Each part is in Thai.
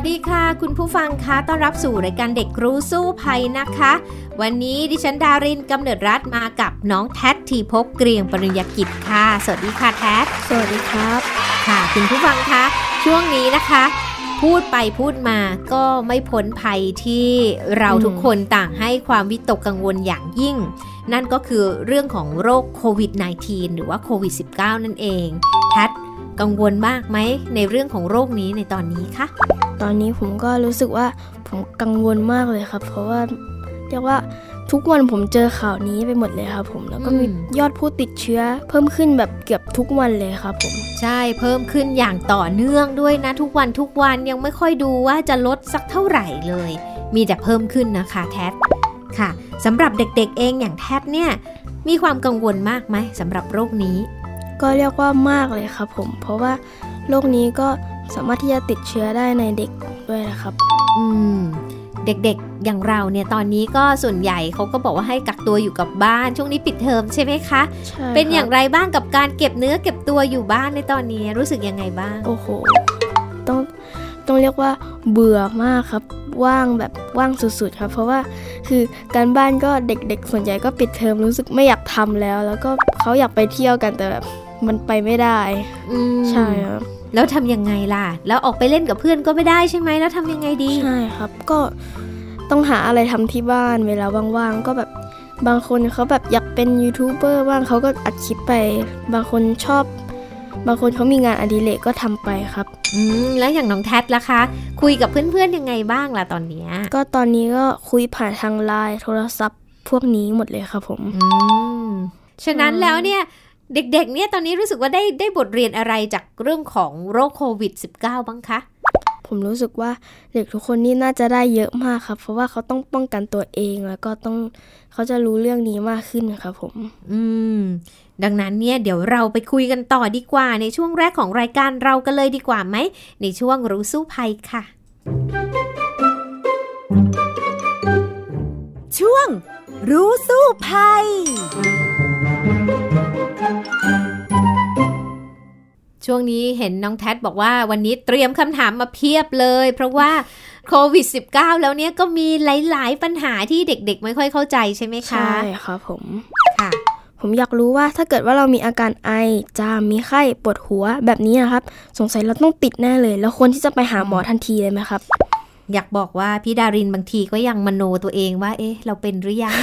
วัสดีค่ะ คุณผู้ฟังคะต้อนรับสู่รายการเด็กรู้สู้ภัยนะคะ วันนี้ดิฉันดารินกำเนิดรัฐมากับน้องแท็ทีพบเกรียงปริญญากิจค่ะ สวัสดีค่ะแท็สวัสดีครับ ค่ะ คุณผู้ฟังคะช่วงนี้นะคะ พูดไปพูดมาก็ไม่พ้นภัยที่เราทุกคนต่างให้ความวิตกกังวลอย่างยิ่ง นั่นก็คือเรื่องของโรคโควิด -19 หรือว่าโควิด -19 นั่นเองแท็กังวลมากไหมในเรื่องของโรคนี้ในตอนนี้คะ ตอนนี้ผมก็รู้สึกว่าผมกังวลมากเลยครับ เพราะว่าเรียกว่าทุกวันผมเจอข่าวนี้ไปหมดเลยครับผมแล้วก็มียอดผู้ติดเชื้อ เพิ่มขึ้นแบบเกือบทุกวันเลยครับผม ใช่เพิ่มขึ้นอย่างต่อเนื่องด้วยนะ ทุกวันทุกวันยังไม่ค่อยดูว่าจะลดสักเท่าไหร่เลย มีแต่เพิ่มขึ้นนะคะแท็ค่ะสำหรับเด็กๆเองอย่างแท็เนี่ยมีความกังวลมากไหมสำหรับโรคนี้ ก็เรียกว่ามากเลยครับผม เพราะว่าโรคนี้ก็ สามารถที่จะติดเชื้อได้ในเด็กด้วยนะครับ อืมเด็กๆ อย่างเราเนี่ยตอนนี้ก็ส่วนใหญ่เขาก็บอกว่าให้กักตัวอยู่กับบ้าน ช่วงนี้ปิดเทอมใช่ไหมคะใช่เป็นอย่างไรบ้างกับการเก็บเนื้อเก็บตัวอยู่บ้านในตอนนี้รู้สึกยังไงบ้าง โอ้โห ต้องต้องเรียกว่าเบื่อมากครับ ว่างแบบว่างสุดๆครับ เพราะว่าคือการบ้านก็เด็ก ๆ ส่วนใหญ่ก็ปิดเทอมรู้สึกไม่อยากทำแล้ว แล้วก็เขาอยากไปเที่ยวกันแต่แบบมันไปไม่ได้ใช่ครับ แล้วทำยังไงล่ะ แล้วออกไปเล่นกับเพื่อนก็ไม่ได้ใช่ไหมแล้วทำยังไงดี ใช่ครับก็ต้องหาอะไรทำที่บ้านเวลาว่างๆก็แบบบางคนเขาแบบอยากเป็นยูทูบเบอร์บ้างเขาก็อัดคลิปไป บางคนชอบ บางคนเขามีงานอดิเรกก็ทำไปครับอืมแล้วอย่างน้องแท็ล่ะคะ คุยกับเพื่อนๆยังไงบ้างล่ะตอนนี้ก็ตอนนี้ก็คุยผ่านทางไลน์โทรศัพท์พวกนี้หมดเลยครับผม อืมฉะนั้นแล้วเนี่ย เด็กๆ เนี่ยตอนนี้รู้สึกว่าได้ได้บทเรียนอะไรจากเรื่องของโรคโควิด -19 บ้างคะ ผมรู้สึกว่าเด็กทุกคนนี่น่าจะได้เยอะมากครับ เพราะว่าเขาต้องป้องกันตัวเองแล้วก็ต้องเขาจะรู้เรื่องนี้มากขึ้นครับผม อืม ดังนั้นเนี่ยเดี๋ยวเราไปคุยกันต่อดีกว่า ในช่วงแรกของรายการเรากันเลยดีกว่าไหม ในช่วงรู้สู้ภัยค่ะ ช่วงรู้สู้ภัย ช่วงนี้เห็นน้องแท็บอกว่าวันนี้เตรียมคำถามมาเพียบเลย เพราะว่าโควิด -19 แล้วเนี้ยก็มีหลาย ๆ ปัญหาที่เด็ก ๆ ไม่ค่อยเข้าใจใช่ไหมคะ ใช่ครับผมค่ะ ผมอยากรู้ว่าถ้าเกิดว่าเรามีอาการไอ จาม มีไข้ ปวดหัวแบบนี้นะครับ สงสัยเราต้องติดแน่เลย แล้วควรที่จะไปหาหมอทันทีเลยไหมครับ อยากบอกว่าพี่ดารินบางทีก็ยังมโนตัวเองว่า เอ๊ะ เราเป็นหรือยัง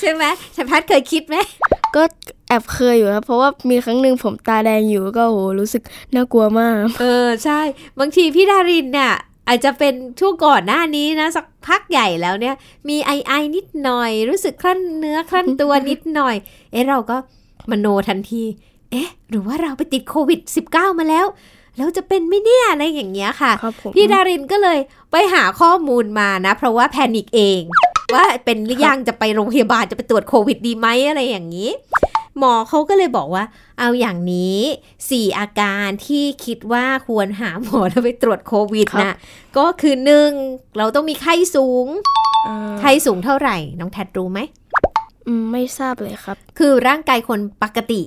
ใช่ไหมชพัดเคยคิดไหมก็แอบเคยอยู่ครับเพราะว่ามีครั้งหนึ่งผมตาแดงอยู่ก็โหรู้สึกน่ากลัวมาก เออใช่ บางทีพี่ดารินเนี่ยอาจจะเป็นช่วงก่อนหน้านี้นะ สักพักใหญ่แล้วเนี่ย มีไอไอนิดหน่อย รู้สึกครั่นเนื้อครั่นตัวนิดหน่อย เอ๊ะเราก็มโนทันที เอ๊ะ หรือว่าเราไปติดโควิด -19 มาแล้ว แล้วจะเป็นไม่เนี่ยอะไรอย่างเงี้ยค่ะพี่ดารินก็เลยไปหาข้อมูลมานะ เพราะว่า panic เอง ว่าเป็นหรือยังจะไปโรงพยาบาลจะไปตรวจโควิดดีไหมอะไรอย่างนี้ หมอเขาก็เลยบอกว่า เอาอย่างนี้สี่อาการที่คิดว่าควรหาหมอแล้วไปตรวจโควิดนะก็คือหนึ่งเราต้องมีไข้สูงไข้สูงเท่าไหร่ น้องแทดรู้ไหมไม่ทราบเลยครับ คือร่างกายคนปกติ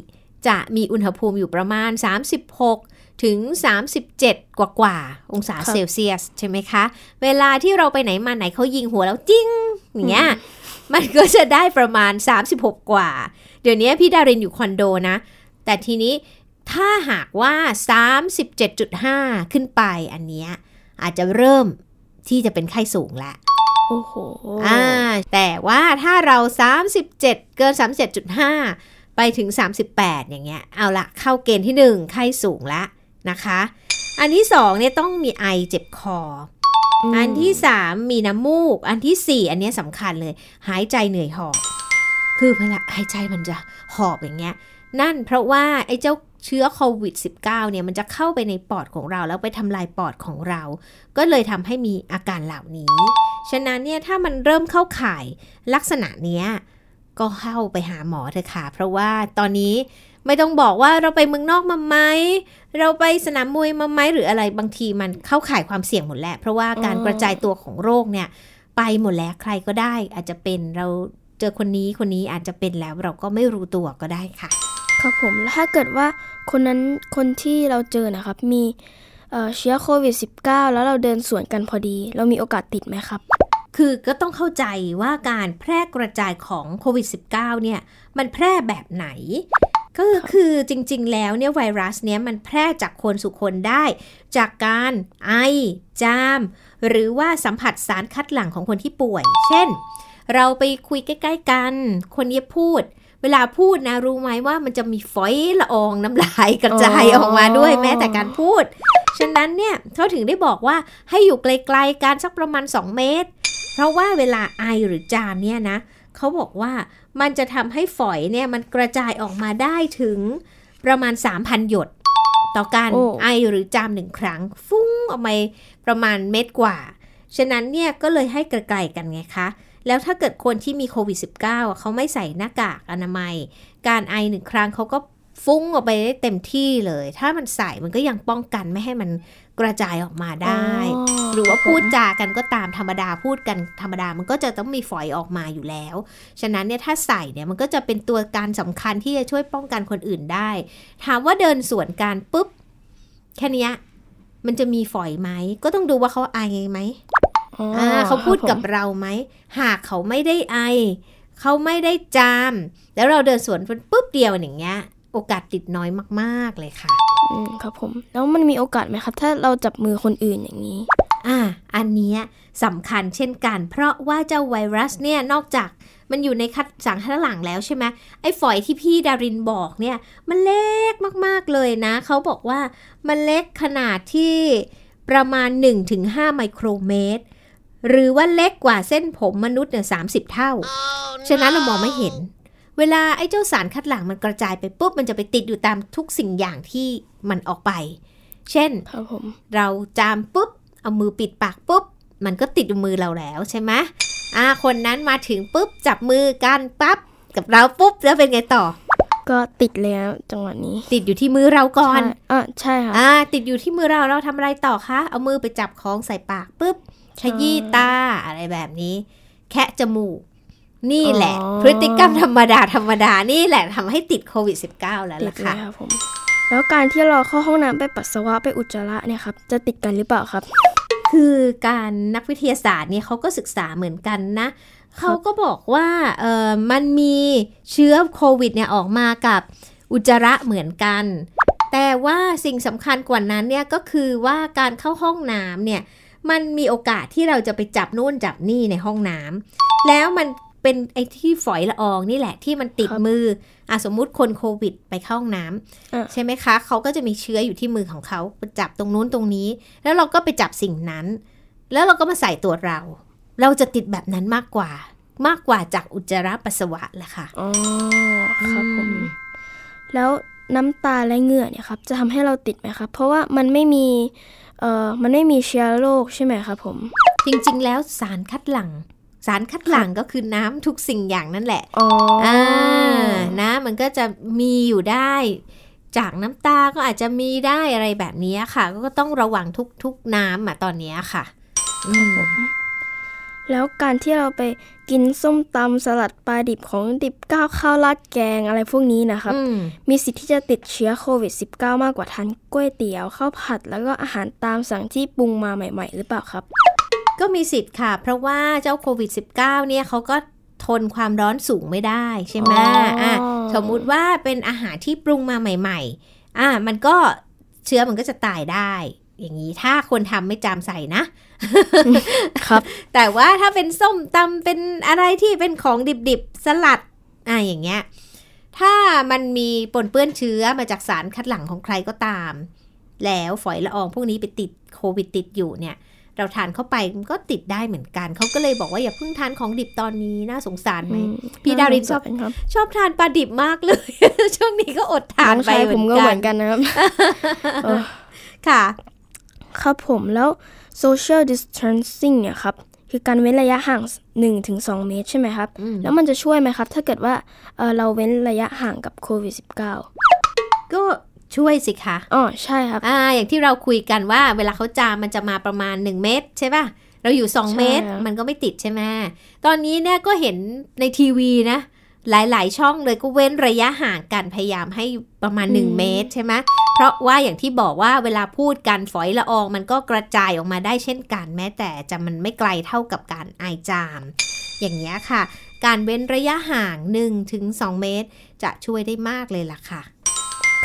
จะมีอุณหภูมิอยู่ประมาณ 36 ถึง 37 กว่ากว่าองศาเซลเซียสใช่ไหมคะ เวลาที่เราไปไหนมาไหนเขายิงหัวแล้วจิ้งอย่างเงี้ยมันก็จะได้ประมาณ 36 กว่า เดี๋ยวนี้พี่ดารินอยู่คอนโดนะ แต่ทีนี้ถ้าหากว่า 37.5 ขึ้นไปอันเนี้ยอาจจะเริ่มที่จะเป็นไข้สูงแล้วโอ้โหอ่าแต่ว่าถ้าเรา 37 เกิน 37.5 ไปถึง 38 อย่างเงี้ย เอาละเข้าเกณฑ์ที่ 1 ไข้สูงแล้ว นะคะ อันที่สองเนี่ยต้องมีไอเจ็บคอ อันที่สามมีน้ำมูก อันที่สี่อันนี้สำคัญเลย หายใจเหนื่อยหอบ คือเวลาหายใจมันจะหอบอย่างเงี้ย นั่นเพราะว่าไอ้เจ้าเชื้อโควิด -19 เนี่ยมันจะเข้าไปในปอดของเราแล้วไปทำลายปอดของเรา ก็เลยทำให้มีอาการเหล่านี้ ฉะนั้นเนี่ยถ้ามันเริ่มเข้าข่ายลักษณะเนี้ยก็เข้าไปหาหมอเถอะค่ะ เพราะว่าตอนนี้ ไม่ต้องบอกว่าเราไปเมืองนอกมาไหมเราไปสนามมวยมาไหมหรืออะไรบางทีมันเข้าข่ายความเสี่ยงหมดแหละ เพราะว่าการกระจายตัวของโรคเนี่ย ไปหมดแล้วใครก็ได้ อาจจะเป็นเราเจอคนนี้คนนี้อาจจะเป็นแล้วเราก็ไม่รู้ตัวก็ได้ค่ะครับผมแล้วถ้าเกิดว่าคนนั้นคนที่เราเจอนะครับ มีเอ่อเชื้อโควิด -19 แล้วเราเดินสวนกันพอดี เรามีโอกาสติดไหมครับ คือก็ต้องเข้าใจว่าการแพร่กระจายของโควิด -19 เนี่ย มันแพร่แบบไหน ก็คือจริง ๆ แล้วเนี่ยไวรัสเนี้ยมันแพร่จากคนสู่คนได้ จากการไอ จาม หรือว่าสัมผัสสารคัดหลั่งของคนที่ป่วย เช่น เราไปคุยใกล้ ๆ กัน คนนี้พูด เวลาพูดนะรู้ไหมว่ามันจะมีฝอยละอองน้ำลายกระจายอ๋อออกมาด้วยแม้แต่การพูด ฉะนั้นเนี่ยเขาถึงได้บอกว่าให้อยู่ไกลๆกันสักประมาณ 2 เมตร เพราะว่าเวลาไอหรือจามเนี่ยนะ เขาบอกว่ามันจะทำให้ฝอยเนี่ยมันกระจายออกมาได้ถึงประมาณ 3,000 หยด ต่อการโอ้ไอหรือจามหนึ่งครั้ง ฟุ้งออกมาประมาณเม็ดกว่า ฉะนั้นเนี่ยก็เลยให้ไกลๆกันไงคะแล้วถ้าเกิดคนที่มีโควิด -19 อะเขาไม่ใส่หน้ากากอนามัย การไอหนึ่งครั้งเขาก็ ฟุ้งออกไปได้เต็มที่เลย ถ้ามันใส่มันก็ยังป้องกันไม่ให้มันกระจายออกมาได้อ๋อหรือว่าครับผมพูดจากันก็ตามธรรมดาพูดกันธรรมดามันก็จะต้องมีฝอยออกมาอยู่แล้ว ฉะนั้นเนี่ยถ้าใส่เนี่ยมันก็จะเป็นตัวการสำคัญที่จะช่วยป้องกันคนอื่นได้ ถามว่าเดินสวนกันปุ๊บแค่เนี้ยมันจะมีฝอยไหม ก็ต้องดูว่าเขาไอไหมอ๋ออ่าเขาพูดครับผมกับเราไหม หากเขาไม่ได้ไอ เขาไม่ได้จาม แล้วเราเดินสวนปุ๊บเดียวอย่างเงี้ย โอกาสติดน้อยมากๆเลยค่ะ อืมครับผม แล้วมันมีโอกาสไหมครับ ถ้าเราจับมือคนอื่นอย่างนี้ อ่า อันเนี้ยสำคัญเช่นกัน เพราะว่าเจ้าไวรัสเนี่ยนอกจากมันอยู่ในคัดสารคัดหลั่งแล้วใช่ไหมไอ้ฝอยที่พี่ดารินบอกเนี่ย มันเล็กมากๆเลยนะ เขาบอกว่ามันเล็กขนาดที่ประมาณ 1-5 ไมโครเมตร หรือว่าเล็กกว่าเส้นผมมนุษย์เนี่ยสาเท่าฉะนั้นเรามองไม่เห็น เวลาไอ้เจ้าสารคัดหลั่งมันกระจายไปปุ๊บมันจะไปติดอยู่ตามทุกสิ่งอย่างที่มันออกไป เช่นครับผมเราจามปุ๊บ เอามือปิดปากปุ๊บ มันก็ติดอยู่มือเราแล้วใช่ไหมอ่าคนนั้นมาถึงปุ๊บจับมือกันปั๊บกับเราปุ๊บแล้วเป็นไงต่อ ก็ติดแล้วจังหวะนี้ ติดอยู่ที่มือเราก่อนใช่อะใช่ครับอ่าติดอยู่ที่มือเราเราทำอะไรต่อคะเอามือไปจับของใส่ปากปุ๊บขยี้ตาอะไรแบบนี้ แคะจมูก นี่แหละอ๋อพฤติกรรมธรรมดาธรรมดานี่แหละทำให้ติดโควิด -19 แล้วติดล่ะเลยค่ะครับผมแล้วการที่เราเข้าห้องน้ำไปปัสสาวะไปอุจจาระเนี่ยครับจะติดกันหรือเปล่าครับ คือการนักวิทยาศาสตร์เนี่ยเขาก็ศึกษาเหมือนกันนะเขาก็บอกว่าเออมันมีเชื้อโควิดเนี่ยออกมากับอุจจาระเหมือนกัน แต่ว่าสิ่งสำคัญกว่านั้นเนี่ยก็คือว่าการเข้าห้องน้ำเนี่ยมันมีโอกาสที่เราจะไปจับนู่นจับนี่ในห้องน้ำแล้วมัน เป็นไอ้ที่ฝอยละอองนี่แหละที่มันติดครับมืออะสมมุติคนโควิดไปเข้าห้องน้ำอะใช่ไหมคะ เขาก็จะมีเชื้ออยู่ที่มือของเขาไปจับตรงนู้นตรงนี้ แล้วเราก็ไปจับสิ่งนั้น แล้วเราก็มาใส่ตัวเรา เราจะติดแบบนั้นมากกว่ามากกว่าจากอุจจาระปัสสาวะแหละค่ะอ๋อครับผมอืมแล้วน้ำตาและเหงื่อเนี่ยครับ จะทำให้เราติดไหมครับ เพราะว่ามันไม่มีเอ่อมันไม่มีเชื้อโรคใช่ไหมครับผม จริงๆ แล้วสารคัดหลั่ง สารคัดหลั่งก็คือน้ำทุกสิ่งอย่างนั่นแหละอ๋อออ่านะมันก็จะมีอยู่ได้ จากน้ำตาก็อาจจะมีได้อะไรแบบนี้ค่ะ ก็ต้องระวังทุกๆน้ำอะตอนนี้ค่ะอืมแล้วการที่เราไปกินส้มตำสลัดปลาดิบของดิบก้าวข้าวราดแกงอะไรพวกนี้นะครับอืมมีสิทธิ์ที่จะติดเชื้อโควิด -19 มากกว่าทานก๋วยเตี๋ยวข้าวผัด แล้วก็อาหารตามสั่งที่ปรุงมาใหม่ ๆ หรือเปล่าครับ ก็มีสิทธิ์ค่ะ เพราะว่าเจ้าโควิด -19 เนี่ยเขาก็ทนความร้อนสูงไม่ได้ใช่ไหมอ๋ออะสมมุติว่าเป็นอาหารที่ปรุงมาใหม่ ๆ อะมันก็เชื้อมันก็จะตายได้ อย่างนี้ถ้าคนทำไม่จามใส่นะ ครับ แต่ว่าถ้าเป็นส้มตำเป็นอะไรที่เป็นของดิบๆสลัดอะอย่างเงี้ยถ้ามันมีปนเปื้อนเชื้อมาจากสารคัดหลั่งของใครก็ตาม แล้วฝอยละอองพวกนี้ไปติดโควิดติดอยู่เนี่ย เราทานเข้าไปมันก็ติดได้เหมือนกัน เขาก็เลยบอกว่าอย่าเพิ่งทานของดิบตอนนี้น่าสงสารไหมพี่ดารินชอบครับชอบทานปลาดิบมากเลย ช่วงนี้ก็อดทานน้องไปชายเหผมืมอนก็กัเหมือนนกันนะครับเออค่ะ ครับผมแล้ว social distancing เนี่ยครับคือการเว้นระยะห่าง1-2ถึงเมตรใช่ไหมครับอืมแล้วมันจะช่วยไหมครับ ถ้าเกิดว่าเอ่อเราเว้นระยะห่างกับโควิด -19 ก็ ช่วยสิคะอ๋อใช่ครับอ่าอย่างที่เราคุยกันว่า เวลาเขาจามมันจะมาประมาณ 1 เมตร ใช่ป่ะ เราอยู่ 2 เมตรใช่มันก็ไม่ติดใช่ไหมตอนนี้เนี่ยก็เห็นในทีวีนะ หลาย ๆ ช่องเลยก็เว้นระยะห่างกันพยายามให้ประมาณ 1 เมตรใช่ไหมเพราะว่าอย่างที่บอกว่าเวลาพูดกันฝอยละออง มันก็กระจายออกมาได้เช่นกัน แม้แต่จะมันไม่ไกลเท่ากับการไอจาม อย่างนี้ยค่ะ การเว้นระยะห่าง1ถึง2เมตร จะช่วยได้มากเลยล่ะค่ะ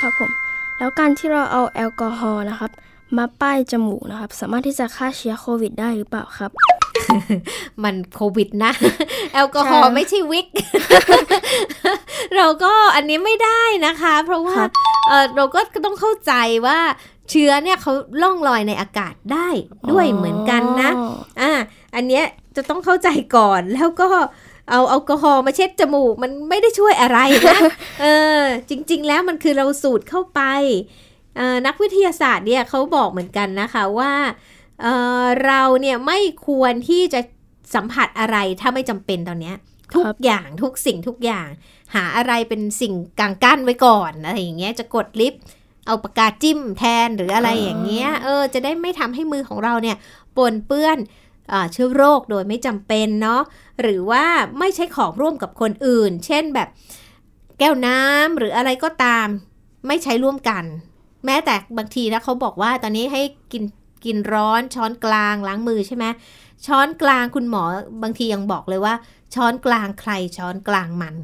ครับผม แล้วการที่เราเอาแอลกอฮอล์นะครับ มาป้ายจมูกนะครับ สามารถที่จะฆ่าเชื้อโควิดได้หรือเปล่าครับ มันโควิดนะ แอลกอฮอล์ใช่ไม่ใช่วิก เราก็อันนี้ไม่ได้นะคะ เพราะว่าครับเอ่อเราก็ต้องเข้าใจว่าเชื้อเนี่ยเขาล่องลอยในอากาศได้ด้วยเหมือนกันนะอ๋ออ่า อันเนี้ยจะต้องเข้าใจก่อนแล้วก็ เอาแอลกอฮอล์มาเช็ดจมูก มันไม่ได้ช่วยอะไรนะเออจริง ๆ แล้วมันคือเราสูดเข้าไปเอ่อนักวิทยาศาสตร์เนี่ยเขาบอกเหมือนกันนะคะว่าเอ่อเราเนี่ยไม่ควรที่จะสัมผัสอะไรถ้าไม่จำเป็นตอนเนี้ยทุกครับอย่างทุกสิ่งทุกอย่าง หาอะไรเป็นสิ่งกลางกั้นไว้ก่อนอะไรอย่างเงี้ยจะกดลิฟต์เอาปากกาจิ้มแทนหรืออะไรอย่างเงี้ยเออจะได้ไม่ทำให้มือของเราเนี่ยปนเปื้อนอ่า เชื้อโรคโดยไม่จำเป็นเนาะหรือว่าไม่ใช้ของร่วมกับคนอื่น เช่นแบบแก้วน้ำหรืออะไรก็ตาม ไม่ใช้ร่วมกัน แม้แต่บางทีนะเขาบอกว่าตอนนี้ให้กินกินร้อนช้อนกลางล้างมือใช่ไหมช้อนกลางคุณหมอบางทียังบอกเลยว่า ช้อนกลางใครช้อนกลางมัน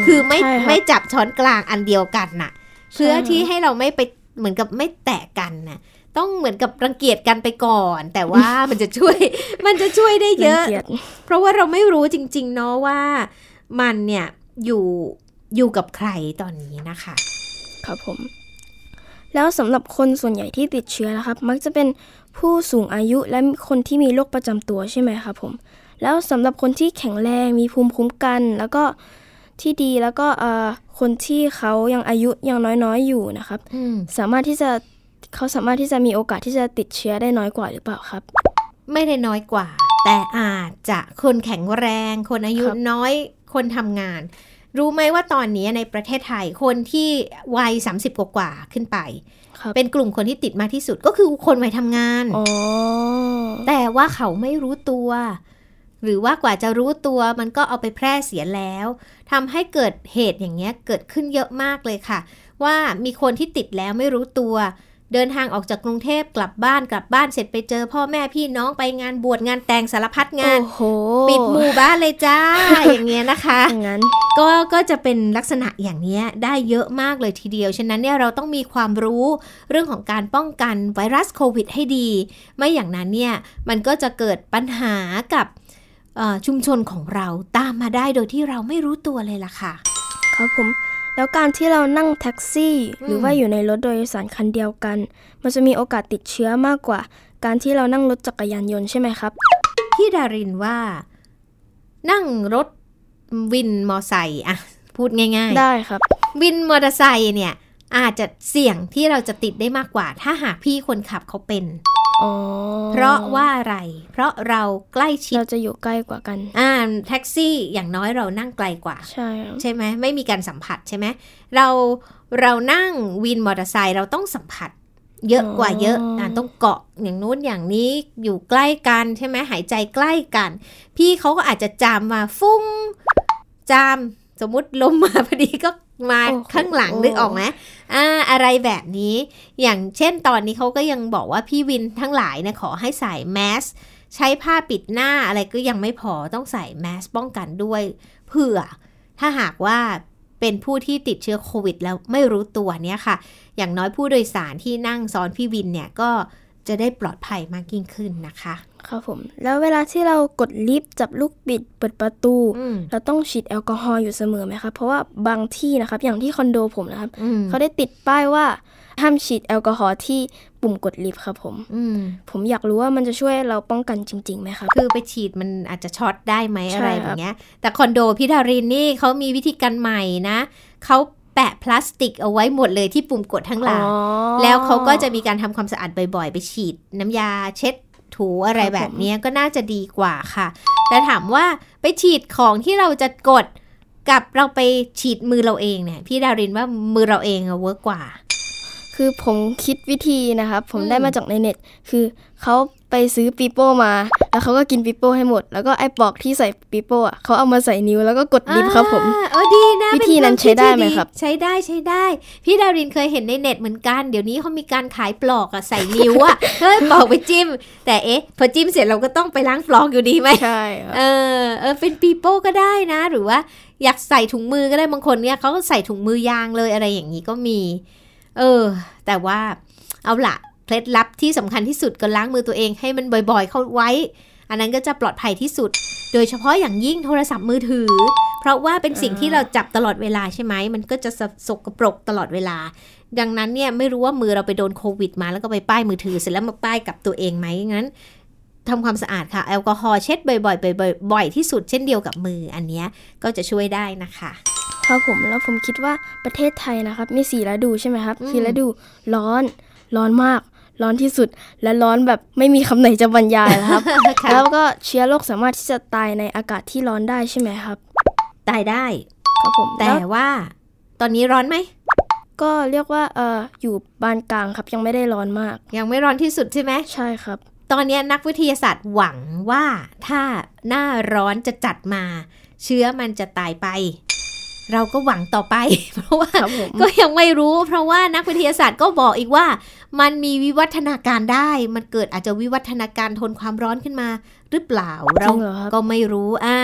มคือไม่ใช่รับไม่จับช้อนกลางอันเดียวกันน่ะใช่เพื่อที่ให้เราไม่ไปเหมือนกับไม่แตะกันน่ะ ต้องเหมือนกับรังเกียจกันไปก่อน แต่ว่ามันจะช่วย มันจะช่วยได้เยอะรังกีจเพราะว่าเราไม่รู้จริง ๆ เนาะว่ามันเนี่ยอยู่อยู่กับใครตอนนี้นะคะ ครับผม แล้วสำหรับคนส่วนใหญ่ที่ติดเชื้อนะครับ มักจะเป็นผู้สูงอายุและคนที่มีโรคประจำตัวใช่ไหมครับผม แล้วสำหรับคนที่แข็งแรงมีภูมิคุ้มกัน แล้วก็ที่ดีแล้วก็เอ่อคนที่เขายังอายุยังน้อยๆอยู่นะครับอืมสามารถที่จะ เขาสามารถที่จะมีโอกาสที่จะติดเชื้อได้น้อยกว่าหรือเปล่าครับ ไม่ได้น้อยกว่า แต่อาจจะคนแข็งแรง คนอายุครับน้อยคนทำงาน รู้ไหมว่าตอนนี้ในประเทศไทยคนที่วัย 30 กว่าๆขึ้นไปครับเป็นกลุ่มคนที่ติดมากที่สุดก็คือคนวัยทำงานอ๋อแต่ว่าเขาไม่รู้ตัว หรือว่ากว่าจะรู้ตัวมันก็เอาไปแพร่เสียแล้วทำให้เกิดเหตุอย่างเงี้ยเกิดขึ้นเยอะมากเลยค่ะ ว่ามีคนที่ติดแล้วไม่รู้ตัว เดินทางออกจากกรุงเทพกลับบ้านกลับบ้านเสร็จไปเจอ พ่อแม่พี่น้องไปงานบวชงานแต่งสารพัดงานโอ้โหปิดหมู่บ้านเลยจ้า อย่างเงี้ยนะคะอย่างนั้นก็ก็จะเป็นลักษณะอย่างเนี้ยได้เยอะมากเลยทีเดียว ฉะนั้นเนี่ยเราต้องมีความรู้เรื่องของการป้องกันไวรัสโควิด ให้ดี ไม่อย่างนั้นเนี่ยมันก็จะเกิดปัญหากับเอ่อชุมชนของเราตามมาได้โดยที่เราไม่รู้ตัวเลยล่ะค่ะครับผม แล้วการที่เรานั่งแท็กซี่อืมหรือว่าอยู่ในรถโดยสารคันเดียวกัน มันจะมีโอกาสติดเชื้อมากกว่า การที่เรานั่งรถจักรยานยนต์ใช่ไหมครับพี่ดารินว่า นั่งรถวินมอไซค์อะพูดง่าย ๆ ได้ครับ วินมอเตอร์ไซค์เนี่ย อาจจะเสี่ยงที่เราจะติดได้มากกว่า ถ้าหากพี่คนขับเขาเป็นอ๋อเพราะว่าอะไร เพราะเราใกล้ชิดเราจะอยู่ใกล้กว่ากัน อ่า แท็กซี่อย่างน้อยเรานั่งไกลกว่า ใช่ครับใช่ไหมไม่มีการสัมผัสใช่ไหมเราเรานั่งวินมอเตอร์ไซค์เราต้องสัมผัส เยอะกว่าเยอะอ่าต้องเกาะอย่างนู้นอย่างนี้อยู่ใกล้กันใช่ไหมหายใจใกล้กัน พี่เขาก็อาจจะจามมาฟุ้ง จามสมมุติลมมาพอดีก็ มาโอ้โหข้างหลังนึกออกไหมอ่าอะไรแบบนี้ อย่างเช่นตอนนี้เขาก็ยังบอกว่าพี่วินทั้งหลายเนี่ยขอให้ใส่แมสใช้ผ้าปิดหน้าอะไรก็ยังไม่พอต้องใส่แมสป้องกันด้วย เผื่อ ถ้าหากว่าเป็นผู้ที่ติดเชื้อโควิดแล้วไม่รู้ตัวเนี่ยค่ะ อย่างน้อยผู้โดยสารที่นั่งซ้อนพี่วินเนี่ยก็จะได้ปลอดภัยมากยิ่งขึ้นนะคะ ครับผม แล้วเวลาที่เรากดลิฟต์จับลูกบิดเปิดประตูอืมเราต้องฉีดแอลกอฮอล์อยู่เสมอไหมครับ เพราะว่าบางที่นะครับอย่างที่คอนโดผมนะครับอืมเขาได้ติดป้ายว่าห้ามฉีดแอลกอฮอล์ที่ปุ่มกดลิฟต์ครับผมอืมผมอยากรู้ว่ามันจะช่วยเราป้องกันจริงๆไหมครับคือไปฉีดมันอาจจะช็อตได้ไหมใช่อะไรแบรับบเนี้ยครับ แต่คอนโดพี่ดารินนี่เขามีวิธีการใหม่นะเขาแปะพลาสติกเอาไว้หมดเลยที่ปุ่มกดทั้งหลังอ๋อแล้วเขาก็จะมีการทำความสะอาดบ่อยๆ ไปฉีดน้ำยาเช็ด ถูอะไรครับผมแบบเนี้ยก็น่าจะดีกว่าค่ะ แต่ถามว่าไปฉีดของที่เราจะกดกับเราไปฉีดมือเราเองเนี่ย พี่ดารินว่ามือเราเองอะเวิร์กกว่า คือผมคิดวิธีนะครับผมอืมได้มาจากในเน็ต คือเขาไปซื้อปีโป้มา แล้วเขาก็กินปีโป้ให้หมด แล้วก็ไอ้ปลอกที่ใส่ปีโป้อะเขาเอามาใส่นิ้วแล้วก็กดลิฟต์ครับผมอ่าเออดีนะวิเป็ธีนั้นวาใช้ได้ไหมที่ครับ ใช้ได้ใช้ได้ พี่ดารินเคยเห็นในเน็ตเหมือนกัน เดี๋ยวนี้เขามีการขายปลอกอะใส่นิ้วอะเฮ้ยปลอกไปจิ้ม แต่เอ๊ะ พอจิ้มเสร็จเราก็ต้องไปล้างปลอกอยู่ดีไหมใช่ครับเออเออเป็นปีโป้ก็ได้นะ หรือว่าอยากใส่ถุงมือก็ได้บางคนเนี่ยเขาก็ใส่ถุงมือยางเลยอะไรอย่างนี้ก็มี เออ แต่ว่าเอาละเคล็ดลับที่สำคัญที่สุดก็ล้างมือตัวเองให้มันบ่อยๆ เข้าไว้ อันนั้นก็จะปลอดภัยที่สุด โดยเฉพาะอย่างยิ่งโทรศัพท์มือถือ เพราะว่าเป็นสิ่งที่เราจับตลอดเวลาใช่ไหม มันก็จะสกปรกตลอดเวลา ดังนั้นเนี่ยไม่รู้ว่ามือเราไปโดนโควิดมาแล้วก็ไปป้ายมือถือเสร็จแล้วมาป้ายกับตัวเองไหมงั้นทำความสะอาดค่ะ แอลกอฮอล์เช็ดบ่อยๆบ่อยๆที่สุดเช่นเดียวกับมืออันนี้ก็จะช่วยได้นะคะ ครับผมแล้วผมคิดว่าประเทศไทยนะครับ มีสี่ฤดูใช่ไหมครับอืมคือฤดูร้อนร้อนมาก ร้อนที่สุดและร้อนแบบไม่มีคำไหนจะบรรยายแล้วครับค่ะแล้วก็เชื้อโรคสามารถที่จะตายในอากาศที่ร้อนได้ใช่ไหมครับ ตายได้ครับผมแต่แล้วว่า ตอนนี้ร้อนไหมก็เรียกว่าเอออยู่ปานกลางครับยังไม่ได้ร้อนมาก ยังไม่ร้อนที่สุดใช่ไหมใช่ครับ ตอนนี้นักวิทยาศาสตร์หวังว่าถ้าหน้าร้อนจะจัดมา เชื้อมันจะตายไป เราก็หวังต่อไป เพราะว่าครับผมก็ยังไม่รู้ เพราะว่านักวิทยาศาสตร์ก็บอกอีกว่า มันมีวิวัฒนาการได้ มันเกิดอาจจะวิวัฒนาการทนความร้อนขึ้นมา หรือเปล่าเราจริงเหรอครับก็ไม่รู้อ่า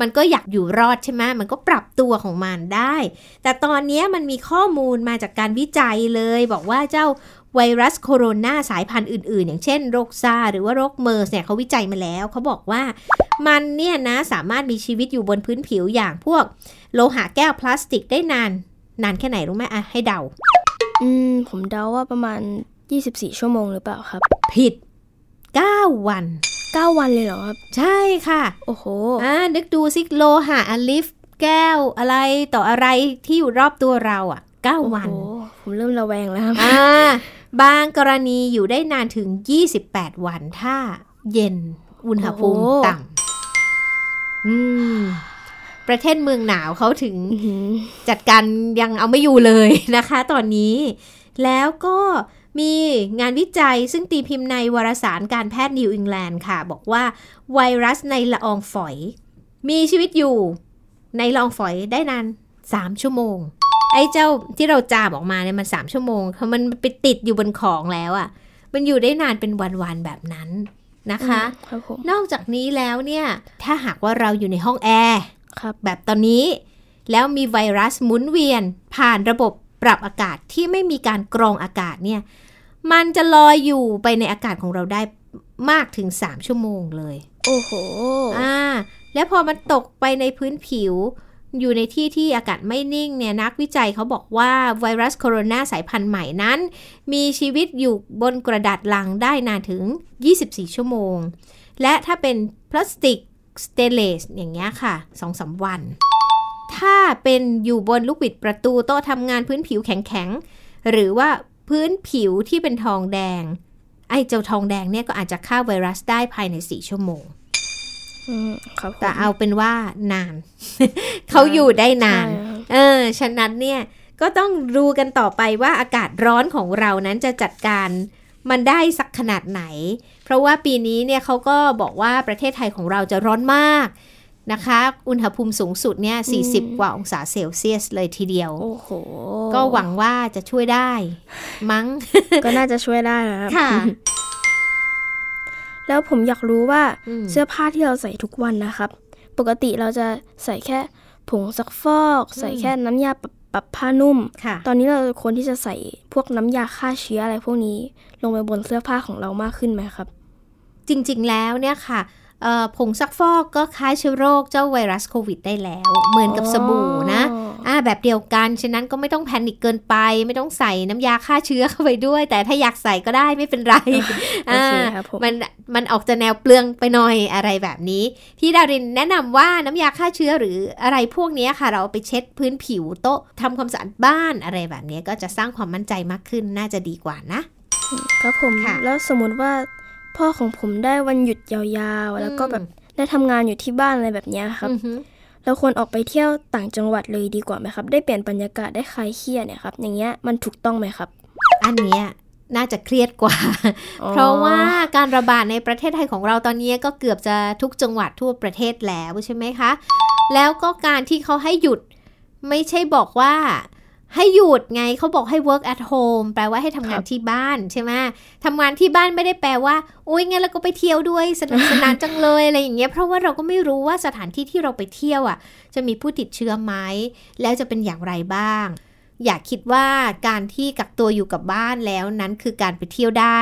มันก็อยากอยู่รอดใช่ไหมมันก็ปรับตัวของมันได้ แต่ตอนนี้มันมีข้อมูลมาจากการวิจัยเลย บอกว่าเจ้าไวรัสโคโรนาสายพันธุ์อื่น ๆ อย่างเช่นโรคซาร์สหรือว่าโรคเมอร์สเนี่ยเขาวิจัยมาแล้วเขาบอกว่ามันเนี่ยนะสามารถมีชีวิตอยู่บนพื้นผิวอย่างพวก โลหะแก้วพลาสติกได้นาน นานแค่ไหนรู้ไหมอะให้เดา อืม ผมเดาว่าประมาณ 24 ชั่วโมงหรือเปล่าครับ ผิด 9 วัน 9 วันเลยเหรอครับ ใช่ค่ะ โอ้โหอ่านึกดูสิโลหะอะลิฟ แก้วอะไรต่ออะไรที่อยู่รอบตัวเราอะ 9 วันโอ้โหผมเริ่มระแวงแล้วครับอ่าบางกรณีอยู่ได้นานถึง 28 วันถ้าเย็นอุณหภูมิโอ้โหต่ำอืมประเทศเมืองหนาวเขาถึงอื้อหือจัดการยังเอาไม่อยู่เลยนะคะ ตอนนี้ แล้วก็ มีงานวิจัยซึ่งตีพิมพ์ในวารสารการแพทย์นิวอิงแลนด์ค่ะ บอกว่าไวรัสในละอองฝอย มีชีวิตอยู่ในละอองฝอยได้นาน 3 ชั่วโมง ไอ้เจ้าที่เราจามออกมาเนี่ยมัน 3 ชั่วโมงเพราะมันไปติดอยู่บนของแล้วอะ่ะ มันอยู่ได้นานเป็นวันๆแบบนั้นนะคะครับผมนอกจากนี้แล้วเนี่ย ถ้าหากว่าเราอยู่ในห้องแอร์ครับแบบตอนนี้ แล้วมีไวรัสหมุนเวียนผ่านระบบ ปรับอากาศที่ไม่มีการกรองอากาศเนี่ยมันจะลอยอยู่ไปในอากาศของเราได้มากถึง 3 ชั่วโมงเลย โอ้โหอ่าแล้วพอมันตกไปในพื้นผิว อยู่ในที่ที่อากาศไม่นิ่งเนี่ยนักวิจัยเขาบอกว่าไวรัสโคโรนาสายพันธุ์ใหม่นั้น มีชีวิตอยู่บนกระดาษลังได้นานถึง 24 ชั่วโมง และถ้าเป็นพลาสติกสเตนเลสอย่างเงี้ยค่ะ2-3วัน ถ้าเป็นอยู่บนลูกบิดประตูโต๊ะทำงานพื้นผิวแข็งๆ หรือว่าพื้นผิวที่เป็นทองแดง ไอ้เจ้าทองแดงเนี่ยก็อาจจะฆ่าไวรัสได้ภายใน4ชั่วโมงอืมครับผมแต่เอาเป็นว่านาน เขาอยู่ได้นานใช่ครับเออ ฉะนั้นเนี่ยก็ต้องดูกันต่อไปว่าอากาศร้อนของเรานั้นจะจัดการมันได้สักขนาดไหน เพราะว่าปีนี้เนี่ยเขาก็บอกว่าประเทศไทยของเราจะร้อนมาก นะคะ อุณหภูมิสูงสุดเนี่ย 40 กว่าองศาเซลเซียสเลยทีเดียว โอ้โห ก็หวังว่าจะช่วยได้ มั้ง ก็น่าจะช่วยได้นะครับค่ะ แล้วผมอยากรู้ว่าอืมเสื้อผ้าที่เราใส่ทุกวันนะครับ ปกติเราจะใส่แค่ผงซักฟอก ใส่แค่น้ำยาปรับปรับผ้านุ่มค่ะตอนนี้เราควรที่จะใส่พวกน้ำยาฆ่าเชื้ออะไรพวกนี้ ลงไปบนเสื้อผ้าของเรามากขึ้นไหมครับ จริง ๆ แล้วเนี่ยค่ะเอ่อ ผงซักฟอกก็ฆ่าเชื้อโรคเจ้าไวรัสโควิดได้แล้ว เหมือนกับสบู่นะอ๋ออ่าแบบเดียวกัน ฉะนั้นก็ไม่ต้องแพนิคเกินไป ไม่ต้องใส่น้ำยาฆ่าเชื้อเข้าไปด้วย แต่ถ้าอยากใส่ก็ได้ไม่เป็นไรโอเคครับผมมันมันออกจะแนวเปลืองไปหน่อยอะไรแบบนี้ พี่ดารินแนะนำว่าน้ำยาฆ่าเชื้อหรืออะไรพวกเนี้ยค่ะ เราเอาไปเช็ดพื้นผิวโต๊ะทำความสะอาดบ้านอะไรแบบเนี้ยก็จะสร้างความมั่นใจมากขึ้นน่าจะดีกว่านะครับผมค่ะแล้วสมมุติว่า พ่อของผมได้วันหยุดยาวๆ แล้วก็แบบได้ทำงานอยู่ที่บ้านอะไรแบบเนี้ยครับอือฮึเราควรออกไปเที่ยวต่างจังหวัดเลยดีกว่าไหมครับ ได้เปลี่ยนบรรยากาศได้คลายเครียดเนี่ยครับ อย่างเงี้ยมันถูกต้องไหมครับ อันเนี้ยน่าจะเครียดกว่าอ๋อเพราะว่าการระบาดในประเทศไทยของเราตอนนี้ก็เกือบจะทุกจังหวัดทั่วประเทศแล้วใช่ไหมคะ แล้วก็การที่เขาให้หยุดไม่ใช่บอกว่า ให้หยุดไงเขาบอกให้ work at home แปลว่าให้ทำงานที่บ้านใช่ไหมทำงานที่บ้านไม่ได้แปลว่าโอ้ยงั้นเราก็ไปเที่ยวด้วยสนุกสนานจังเลยอะไรอย่างเงี้ยเพราะว่าเราก็ไม่รู้ว่าสถานที่ที่เราไปเที่ยวอะ จะมีผู้ติดเชื้อไหมแล้วจะเป็นอย่างไรบ้าง อย่าคิดว่าการที่กักตัวอยู่กับบ้านแล้วนั้นคือการไปเที่ยวได้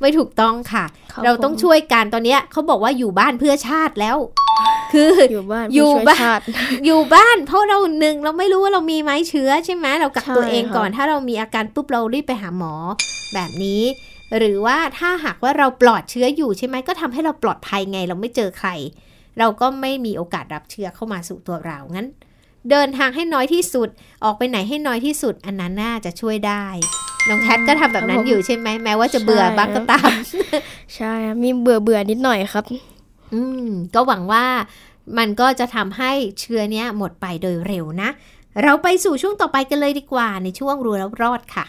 ไม่ถูกต้องค่ะครับเราต้องผมช่วยกันตอนเนี้ยเขาบอกว่าอยู่บ้านเพื่อชาติแล้ว คืออยู่บ้านอยู่เพื่ช่วบ้านชาติอยู่บ้าน เพราะเราหนึ่งเราไม่รู้ว่าเรามีไหมเชื้อใช่ไหมเรากักตัวใช่เองก่อนค่ะถ้าเรามีอาการปุ๊บเรารีบไปหาหมอแบบนี้หรือว่าถ้าหากว่าเราปลอดเชื้ออยู่ใช่ไหมก็ทำให้เราปลอดภัยไงเราไม่เจอใคร เราก็ไม่มีโอกาสรับเชื้อเข้ามาสู่ตัวเรางั้น เดินทางให้น้อยที่สุด ออกไปไหนให้น้อยที่สุด อันนั้นน่าจะช่วยได้ น้องแคทก็ทำแบบนั้นอยู่ใช่ไหมแม้ว่าจะเบื่อบ้างก็ตาม ใช่ครับมีเบื่อเบื่อๆนิดหน่อยครับ อืม ก็หวังว่ามันก็จะทำให้เชื้อเนี้ยหมดไปโดยเร็วนะ เราไปสู่ช่วงต่อไปกันเลยดีกว่าในช่วงรู้แล้วรอดค่ะ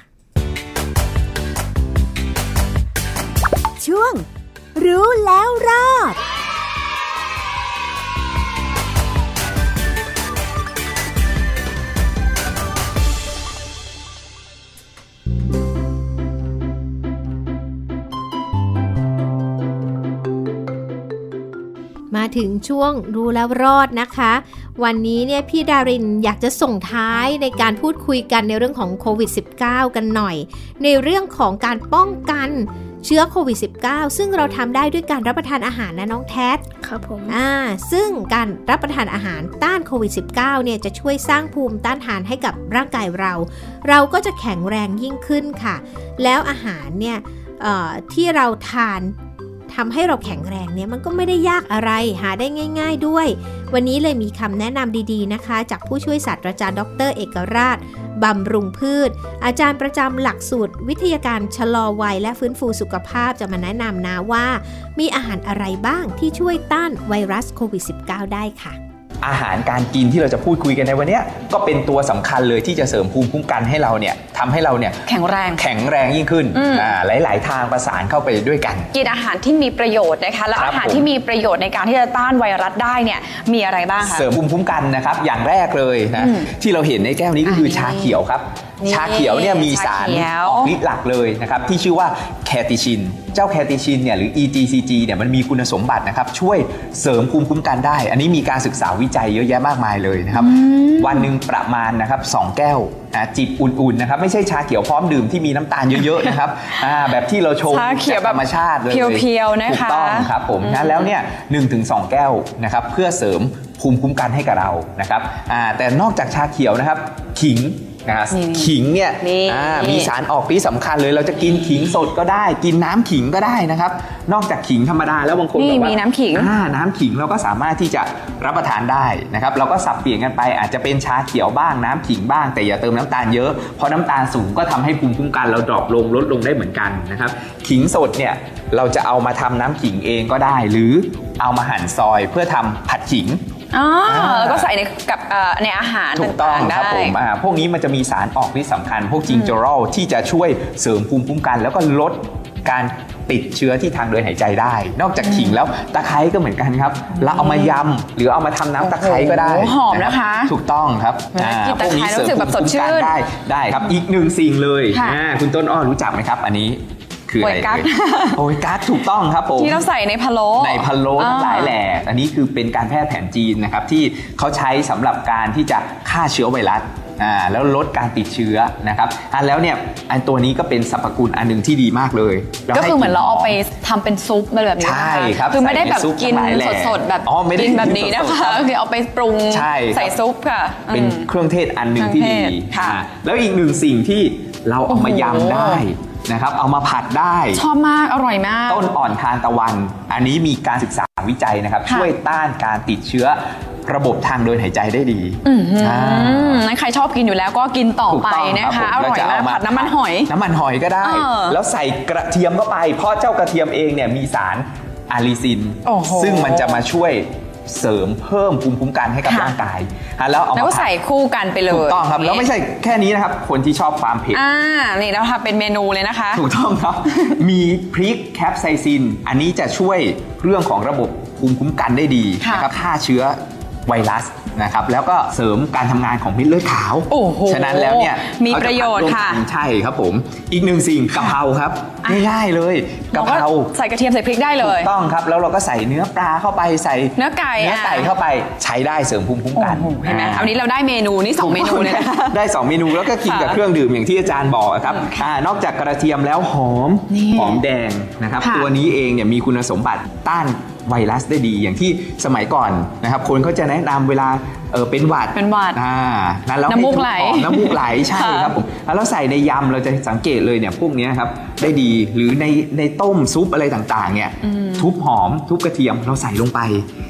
ช่วง รู้แล้วรอด มาถึงช่วงรู้แล้วรอดนะคะ วันนี้เนี่ยพี่ดารินอยากจะส่งท้ายในการพูดคุยกันในเรื่องของโควิด -19 กันหน่อย ในเรื่องของการป้องกันเชื้อโควิด -19 ซึ่งเราทำได้ด้วยการรับประทานอาหารนะน้องแทสครับผมอ่าซึ่งการรับประทานอาหารต้านโควิด -19 เนี่ยจะช่วยสร้างภูมิต้านทานให้กับร่างกายเรา เราก็จะแข็งแรงยิ่งขึ้นค่ะ แล้วอาหารเนี่ยที่เราทาน ทำให้เราแข็งแรงเนี่ยมันก็ไม่ได้ยากอะไรหาได้ง่าย ๆด้วย วันนี้เลยมีคำแนะนำดีๆนะคะ จากผู้ช่วยศาสตราจารย์ดร เอกราชบำรุงพืช อาจารย์ประจำหลักสูตร วิทยาการชะลอวัยและฟื้นฟูสุขภาพจะมาแนะนำนะว่า มีอาหารอะไรบ้างที่ช่วยต้านไวรัสโควิด -19 ได้ค่ะ อาหารการกินที่เราจะพูดคุยกันในวันเนี้ยก็เป็นตัวสำคัญเลยที่จะเสริมภูมิคุ้มกันให้เราเนี่ยทำให้เราเนี่ยแข็งแรงแข็งแรงยิ่งขึ้นอืมอ่าหลาย ๆ ทางประสานเข้าไปด้วยกัน กินอาหารที่มีประโยชน์นะคะแล้วครับอาหารผมที่มีประโยชน์ในการที่จะต้านไวรัสได้เนี่ยมีอะไรบ้างคะเสริมภูมิคุ้มกันนะครับอย่างแรกเลยนะอืมที่เราเห็นในแก้วนี้ก็คืออันนี้ชาเขียวครับนี่ ชาเขียวเนี่ยมีสารชาเขียวออกฤทธิ์หลักเลยนะครับที่ชื่อว่าแคติชิน เจ้าแคติชินเนี่ยหรือ EGCG เนี่ยมันมีคุณสมบัตินะครับช่วยเสริมภูมิคุ้มกันได้ อันนี้มีการศึกษาวิจัยเยอะแยะมากมายเลยนะครับวันหนึ่งประมาณนะครับสองแก้วนะจิบอุ่นๆนะครับไม่ใช่ชาเขียวพร้อมดื่มที่มีน้ำตาลเยอะๆนะครับอ่าแบบที่เราชงชาเขียวจากธรรมชาติเลยเพียวๆนะคะถูกต้องครับผมนะแล้วเนี่ยหนึ่งถึงสองแก้วนะครับเพื่อเสริมภูมิคุ้มกันให้กับเรานะครับอ่าแต่นอกจากชาเขียวนะครับขิง นะครับนี่ขิงเนี่ยนี่อ่ามีสารออกฤทธิ์สำคัญเลย เราจะกินขิงสดก็ได้ กินน้ำขิงก็ได้นะครับ นอกจากขิงธรรมดาแล้วบางคนนี่แบบว่ามีน้ำขิงอ่าน้ำขิงเราก็สามารถที่จะรับประทานได้นะครับเราก็สับเปลี่ยนกันไปอาจจะเป็นชาเขียวบ้างน้ำขิงบ้าง แต่อย่าเติมน้ำตาลเยอะเพราะน้ำตาลสูงก็ทำให้ภูมิคุ้มกันเราดรอปลงลดลงได้เหมือนกันนะครับขิงสดเนี่ยเราจะเอามาทำน้ำขิงเองก็ได้ หรือเอามาหั่นซอยเพื่อทำผัดขิง อ๋ออ่าแล้วก็ใส่ในกับเอ่อในอาหารถูกต้องต่างๆครับได้ ผมอ่าพวกนี้มันจะมีสารออกฤทธิ์สำคัญ พวกจิงเจอรอลที่จะช่วยเสริมภูมิคุ้มกัน แล้วก็ลดการติดเชื้อที่ทางเดินหายใจได้ นอกจากขิงแล้วตะไคร้ก็เหมือนกันครับ เราเอามายำหรือเอามาทำน้ำตะไคร้ก็ได้โอ้โหหอมนะคะ ถูกต้องครับเวลากินพวกนี้ตะไคร้เสริมรู้สึกแบบภูมิคุ้มสดชื่กันนได้ได้ครับอีกหนึ่งสิ่งเลยค่ะ อ่าคุณต้นอ้อรู้จักไหมครับ อันนี้ คืออะไรโอยกั๊กเอ่ยโอยกั๊กถูกต้องครับผมที่เราใส่ในพะโล้ในพะโล้ทั้งหลายแหล่อันนี้คือเป็นการแพทย์แผนจีนนะครับที่เขาใช้สำหรับการที่จะฆ่าเชื้อไวรัสอ่าแล้วลดการติดเชื้อนะครับอะแล้วเนี่ยอันตัวนี้ก็เป็นสรรพคุณอันหนึ่งที่ดีมากเลย ก็คือเหมือนเราเอาไปให้ทำเป็นซุปอะไรแบบนี้ใช่นะะครับคือไม่ได้แบบใส่ในซุปกินทั้งหลายแหล่สดๆแบบอ๋อไม่ได้กินแบบนี้นะกินสคะดๆครับคือเอาไปปรุงใช่ครับใส่ซุปค่ะ เป็นอืมเครื่องเทศอันหนึ่งที่ดีเครื่องเทศค่ะอ่าแล้วอีกหนึ่งสิ่งที่เราเอามาโอ้โหยำได้ นะครับ เอามาผัดได้ชอบมากอร่อยมาก ต้นอ่อนทานตะวัน อันนี้มีการศึกษาวิจัยนะครับค่ะช่วยต้านการติดเชื้อระบบทางเดินหายใจได้ดีอืมอ่านั้นใครชอบกินอยู่แล้วก็กินต่อถูกไปต้องนะรัคะบอผมร่อยเจะมากเผัดน้ำมันหอย น้ำมันหอยก็ได้เออแล้วใส่กระเทียมเข้าไป เพราะเจ้ากระเทียมเองเนี่ยมีสารอาลิซินโอ้โหซึ่งมันจะมาช่วย เสริมเพิ่มภูมิคุ้มกันให้กับค่ะ ร่างกายอะแล้วเอาแล้วมาก็ใส่คู่กันไปเลยถูกต้องครับแล้วไม่ใช่แค่นี้นะครับคนที่ชอบความเผ็ด อ่านี่เราทำเป็นเมนูเลยนะคะ ถูกต้องครับ มีพริกแคปไซซิน อันนี้จะช่วยเรื่องของระบบภูมิคุ้มกันได้ดีค่ะนะครับฆ่าเชื้อไวรัสนะครับแล้วก็เสริมการทำงานของเม็ดเลือดขาวโอ้โหฉะนั้นแล้วเนี่ยมีประโยชน์เขาจค่ะผัดร่วมกันใช่ครับผม อีกหนึ่งสิ่งกะเพราครับง่ายๆเลยกะเพราเราก็ใส่กระเทียมใส่พริกได้เลยถูกต้องครับ แล้วเราก็ใส่เนื้อปลาเข้าไปใส่เนื้อไก่เนื้อไก่อะเข้าไปใช้ได้เสริมภูมิคุ้มโอ้กันโหเห็นไหมอ่าเอาวันนี้เราได้เมนูนี่สองเมนูเลยนะคะได้ 2 เมนูแล้วก็กินกับค่ะเครื่องดื่มอย่างที่อาจารย์บอกอะครับค่ะอ่านอกจากกระเทียมแล้วหอมนี่หอมแดงนะครับค่ะตัวนี้เองเนี่ยมีคุณสมบัติต้านไวรัสได้ดีอย่างที่สมัยก่อนนะครับคนเขาจะแนะนำเวลาเออเป็นหวัดเป็นหวัดอ่านั้นแล้วน้ำมูกไหลให้ทุบออน้ำมูกไหลใช่ค่ะครับผมแล้วเราใส่ในยำเราจะสังเกตเลยเนี่ยพวกเนี้ยครับได้ดีหรือในในต้มซุปอะไรต่างๆเนี่ยทุบหอมทุบกระเทียมเราใส่ลงไป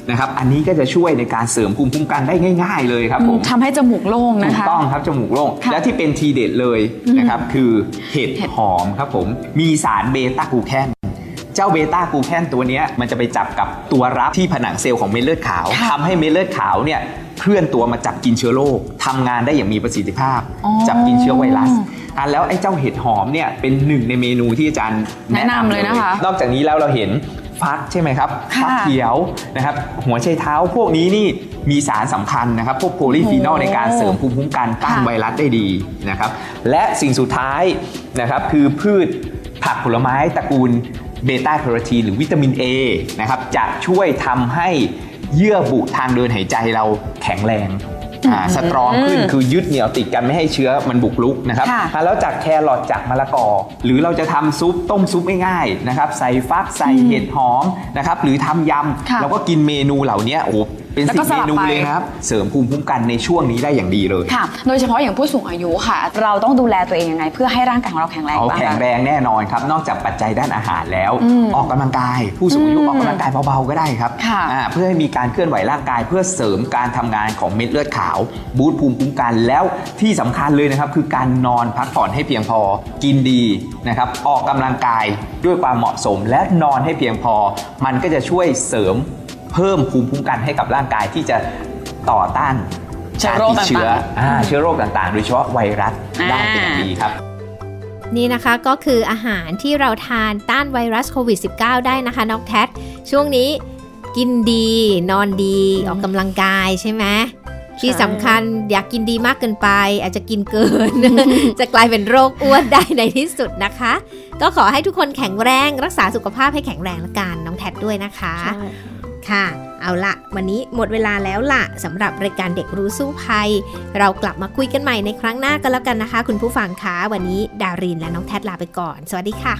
นะครับอันนี้ก็จะช่วยในการเสริมภูมิคุ้มกันได้ง่าย ๆ เลยครับผมทำให้จมูกโล่งนะถูกคะต้องครับจมูกโล่งค่ะและที่เป็นทีเด็ดเลยนะครับคือเห็ดเห็ดหอมครับผมมีสารเบต้ากลูแคน เจ้าเบต้ากลูแคนตัวเนี้ยมันจะไปจับกับตัวรับที่ผนังเซลล์ของเม็ดเลือดขาวค่ะทำให้เม็ดเลือดขาวเนี่ยเคลื่อนตัวมาจับกินเชื้อโรคทำงานได้อย่างมีประสิทธิภาพอ๋อจับกินเชื้อไวรัสอะแล้วไอ้เจ้าเห็ดหอมเนี่ยเป็นหนึ่งในเมนูที่อาจารย์แนะนำเลยนะคะ นอกจากนี้แล้วเราเห็นฟักใช่ไหมครับค่ะฟักเขียวนะครับหัวไชเท้าพวกนี้นี่มีสารสำคัญนะครับ พวกโพลีฟีนอลโอ้ในการเสริมภูมิคุ้มกันต้านค่ะไวรัสได้ดีนะครับ และสิ่งสุดท้ายนะครับคือพืชผักผลไม้ตระกูล เบต้าแคโรทีนหรือวิตามิน A นะครับจะช่วยทำให้เยื่อบุทางเดินหายใจเราแข็งแรงอ่าสตรองขึ้นคือยึดเหนี่ยวติดกันไม่ให้เชื้อมันบุกรุกนะครับค่ะอะแล้วจากแครอทจากมะละกอ หรือเราจะทำซุปต้มซุปง่ายๆนะครับ ใส่ฟักใส่เห็ดหอมนะครับหรือทำยค่ะำเราก็กินเมนูเหล่านี้โอ้โห เป็นแล้วสิก็บสเมลับนูไป เลยนะครับ เสริมภูมิคุ้มกันในช่วงนี้ได้อย่างดีเลย ค่ะ โดยเฉพาะอย่างผู้สูงอายุค่ะ เราต้องดูแลตัวเองยังไง เพื่อให้ร่างกายของเราแข็งแรงเอาบ้างแข็งคะ แรงแน่นอนครับ นอกจากปัจจัยด้านอาหารแล้ว อืมออกกำลังกาย ผู้สูงอายุอืมออกกำลังกายเบาๆก็ได้ครับค่ะอ่าเพื่อให้มีการเคลื่อนไหวร่างกาย เพื่อเสริมการทำงานของเม็ดเลือดขาว บูตภูมิคุ้มกันแล้วที่สำคัญเลยนะครับ คือการนอนพักผ่อนให้เพียงพอกินดีนะครับออกกำลังกายด้วยความเหมาะสมและนอนให้เพียงพอ มันก็จะช่วยเสริม เพิ่มภูมิคุ้มกันให้กับร่างกายที่จะต่อต้านเชื้อโรคการติดเชื้อต่างๆอ่าเชื้อโรคต่างๆ โดยเฉพาะไวรัสได้เป็นอย่างดีครับนี่นะคะก็คืออาหารที่เราทานต้านไวรัสโควิด -19 ได้นะคะน้องแท็ช่วงนี้กินดี นอนดีออกกำลังกายใช่ไหมที่สำคัญอยากกินดีมากเกินไป อาจจะกินเกิน จะกลายเป็นโรคอ้วนได้ในที่สุดนะคะ ก็ขอให้ทุกคนแข็งแรง รักษาสุขภาพให้แข็งแรงละกันน้องแท็ด้วยนะคะใช่ ค่ะค่ะ เอาละวันนี้หมดเวลาแล้วล่ะสำหรับรายการเด็กรู้สู้ภัย เรากลับมาคุยกันใหม่ในครั้งหน้าก็แล้วกันนะคะ คุณผู้ฟังคะวันนี้ดารินและน้องแท็ลาไปก่อน สวัสดีค่ะ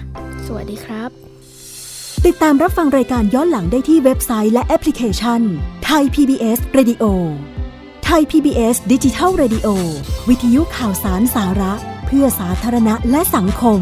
สวัสดีครับ ติดตามรับฟังรายการย้อนหลังได้ที่เว็บไซต์และแอปพลิเคชันไทย PBS Radio ไทย PBS ดิจิทัล Radio วิทยุข่าวสารสาระ เพื่อสาธารณะและสังคม